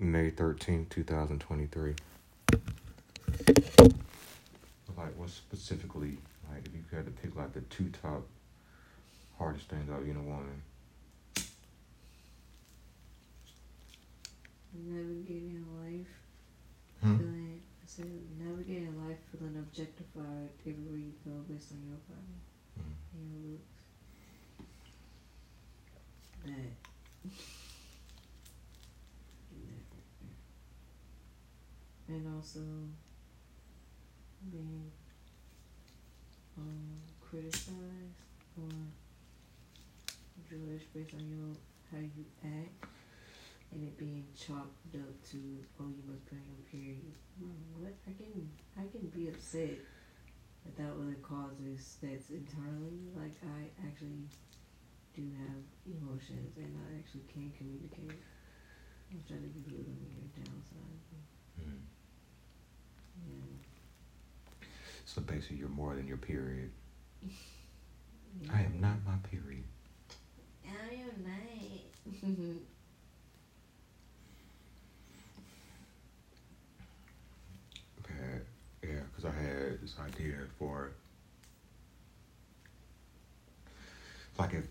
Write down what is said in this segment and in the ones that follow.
May 13th, 2023. Like, what specifically, like, if you had to pick, like, the two top hardest things about being a woman? Navigating a life, Hmm? feeling, I said, navigating a life feeling objectified everywhere you go based on your body Mhm. and your looks. That. And also being um, criticized or judged based on your how you act and it being chalked up to oh you must be on your period. Hmm, what I can I can be upset without other causes that's internally like I actually do have emotions and I actually can communicate. I'm trying to you a little your downside. Mhm. Yeah. So basically, you're more than your period. yeah. I am not my period. I am not. Okay, yeah, because I had this idea for like if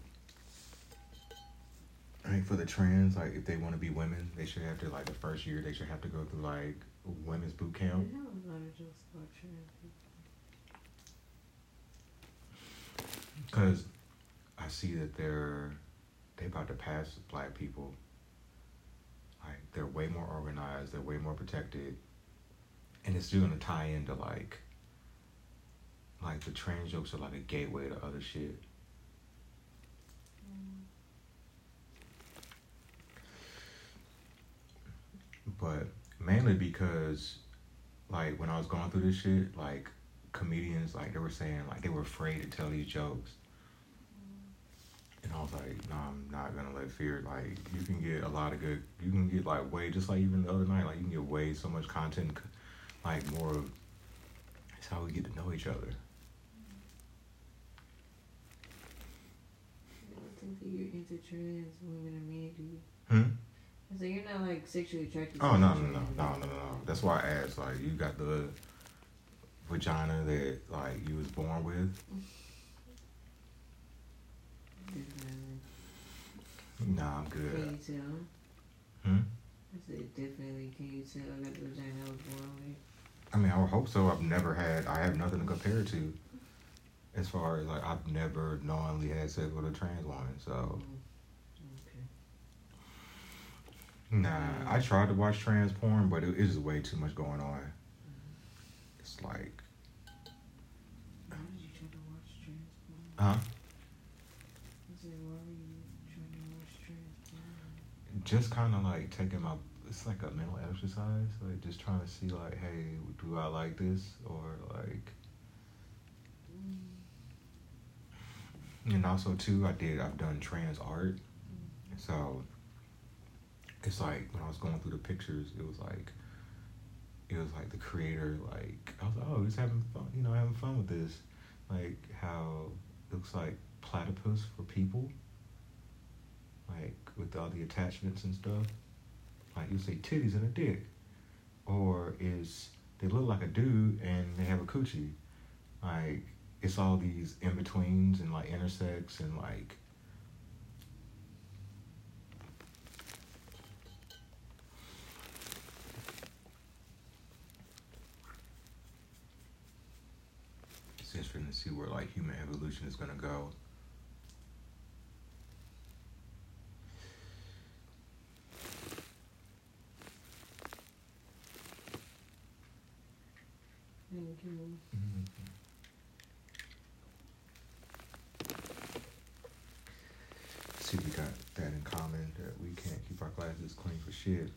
I think for the trans, like if they want to be women, they should have to like the first year they should have to go through like women's boot I camp. have a lot of jokes about trans people. Because I see that they're they about to pass black people. Like they're way more organized, they're way more protected, and it's still gonna tie into like like the trans jokes are like a gateway to other shit. But mainly because like when I was going through this shit, like comedians like they were saying like they were afraid to tell these jokes. I was like, no, I'm not gonna let fear. Like, you can get a lot of good. You can get like way, just like even the other night, like you can get way so much content, like more. of It's how we get to know each other. I don't think that you're into trans women or men, do you? Hmm. Said you're not like sexually attracted. Oh to no no no no no no. That's why I asked. Like, you got the vagina that like you was born with. Definitely. Nah, I'm good. Can you tell? Hmm. I said definitely. Can you tell? I got the vagina I was born with. I mean, I would hope so. I've never had. I have nothing to compare to. As far as like, I've never knowingly had sex with a trans woman. So. Mm. Okay. Nah, I tried to watch trans porn, but it is way too much going on. It's like, Why did you try to watch trans porn? huh? I said, why were you trying to watch trans porn? Just kind of like taking my. It's like a mental exercise, like just trying to see like, hey, do I like this or like, and also too, I did. I've done trans art, mm. so it's like when I was going through the pictures, it was like. It was like the creator, like I was like, oh, he's having fun, you know, having fun with this, like how it looks like platypus for people, like with all the attachments and stuff. Like you say titties and a dick, or is they look like a dude and they have a coochie, like it's all these in betweens and like intersex and like. It's interesting to see where like human evolution is gonna go. You. See, we got that in common that we can't keep our glasses clean for shit.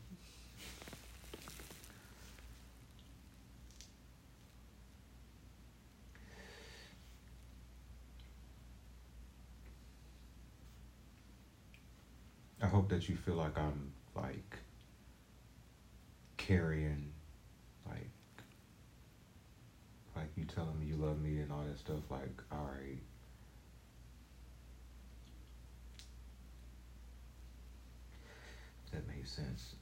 I hope that you feel like I'm like carrying like you telling me you love me and all that stuff like all right that made sense